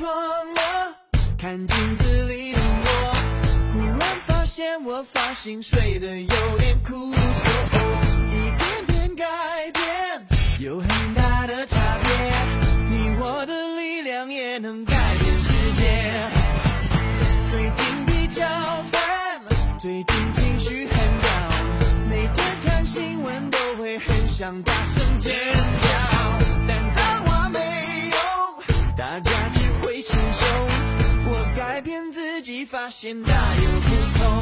装了？看镜子里的我，忽然发现我发型睡得有点枯涩。一点点改变，有很大的差别。你我的力量也能改变世界。最近比较烦，最近情绪很 down，每天看新闻都会很想大声尖叫。发现大有不同。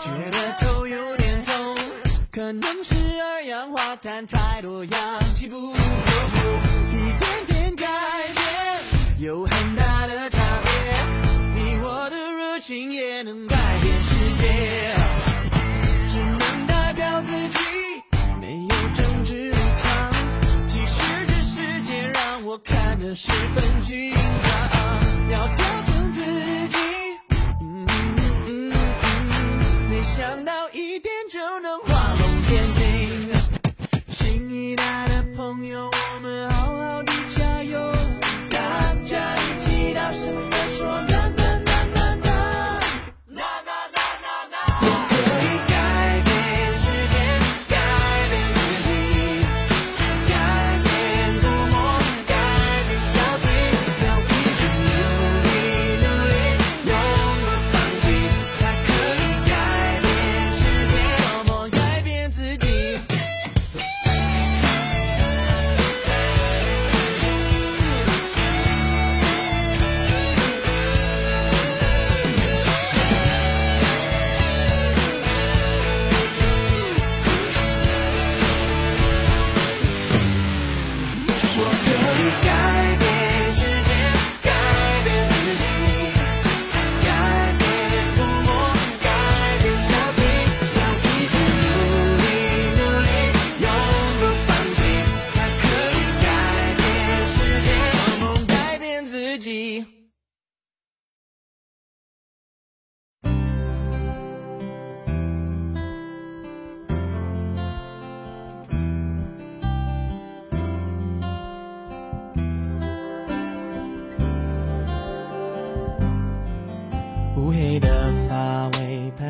觉得头有点痛，可能是二氧化碳太多，氧气不够。一点点改变有很大的差别，你我的热情也能改变世界。只能代表自己，没有政治立场。即使这世界让我看得十分紧 Tell me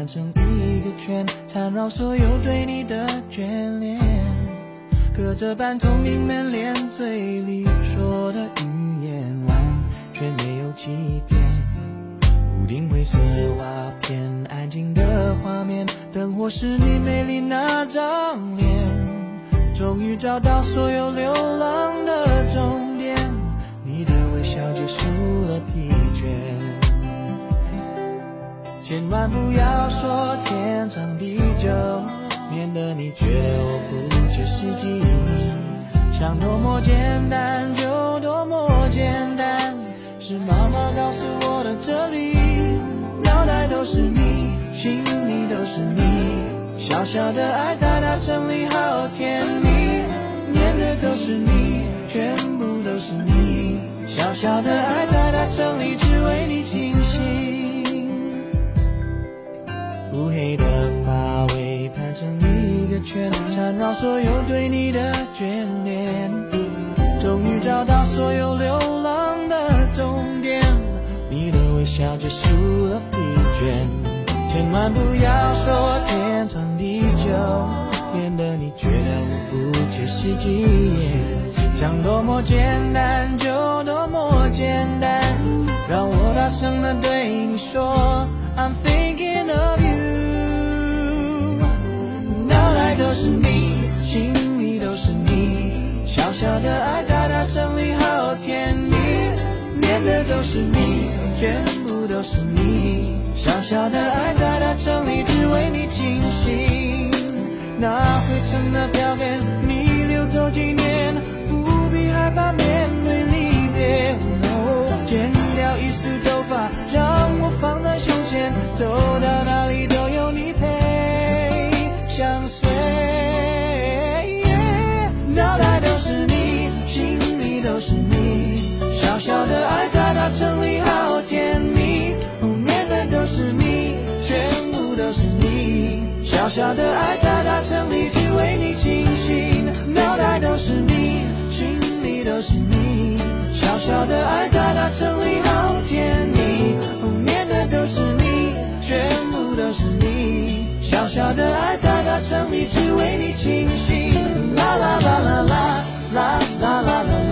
尾盘成一个圈，缠绕所有对你的眷恋。隔着半透明门帘，嘴里说的语言完全没有欺骗。屋顶灰色瓦片，安静的画面，灯火是你美丽那张脸。终于找到所有流浪的终点，你的微笑结束了疲倦。千万不要说天长地久，免得你觉得我不切实际。想多么简单就多么简单，是妈妈告诉我的哲理，脑袋都是你，心里都是你。小小的爱在大城里好甜蜜，念的都是你，全部都是你。小小的爱在大城里只为你倾心。乌黑的发尾盘成一个圈，缠绕所有对你的眷恋。终于找到所有流浪的终点，你的微笑结束了疲倦。千万不要说天长地久，免得你觉得我不切实际。想多么简单就多么简单，让我大声的对你说，I'm thinking of you。是你，心里都是你，小小的爱在大城里好甜蜜，念的都是你，全部都是你，小小的爱在大城里只为你倾心。那回尘的票根你留作纪念，不必害怕面对离别。剪掉一丝头发，让我放在胸前，走到哪里都有你。城里好甜蜜。后面的都是你，全部都是你，小小的爱在大城里只为你倾心。脑袋都是你，心里都是你，小小的爱在大城里好甜蜜。后面的都是你，全部都是你，小小的爱在大城里只为你倾心。啦啦啦啦啦啦啦啦啦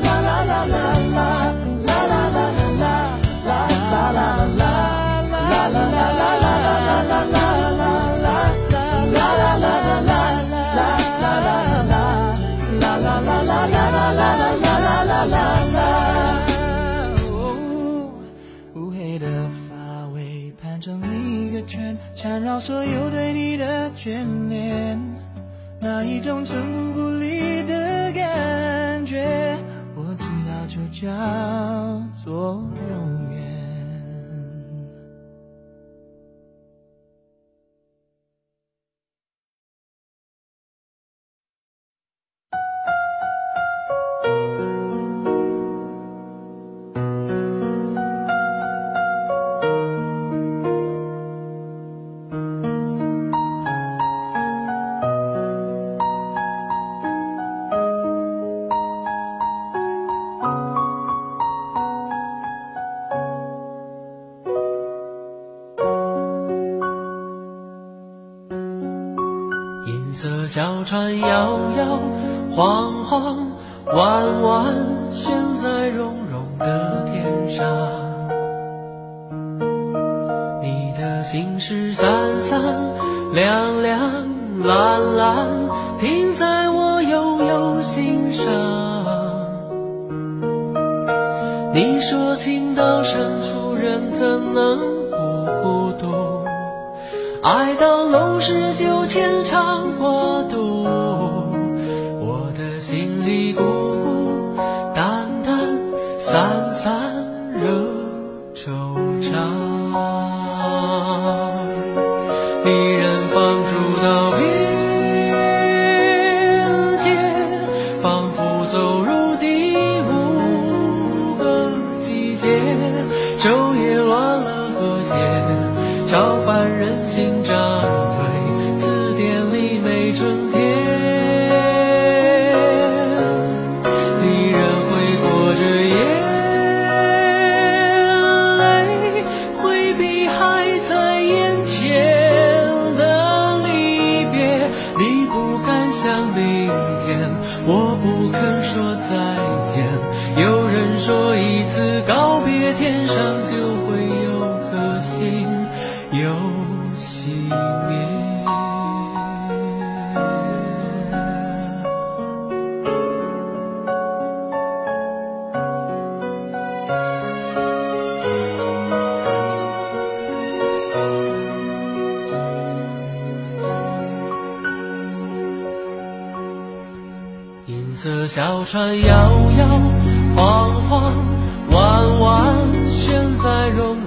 到所有对你的眷恋，那一种寸步不离的感觉，我知道就叫银色小船摇摇晃晃，弯弯悬在绒绒的天上。你的心事三三两两蓝蓝，停在我悠悠心上。你说情到深处人怎能？爱到浓时就牵肠挂肚，我的心里孤孤单单，散散惹惆怅。离人放逐到边界，仿佛走入第五个季节，人心涨银色小船摇摇晃晃，弯弯悬在绒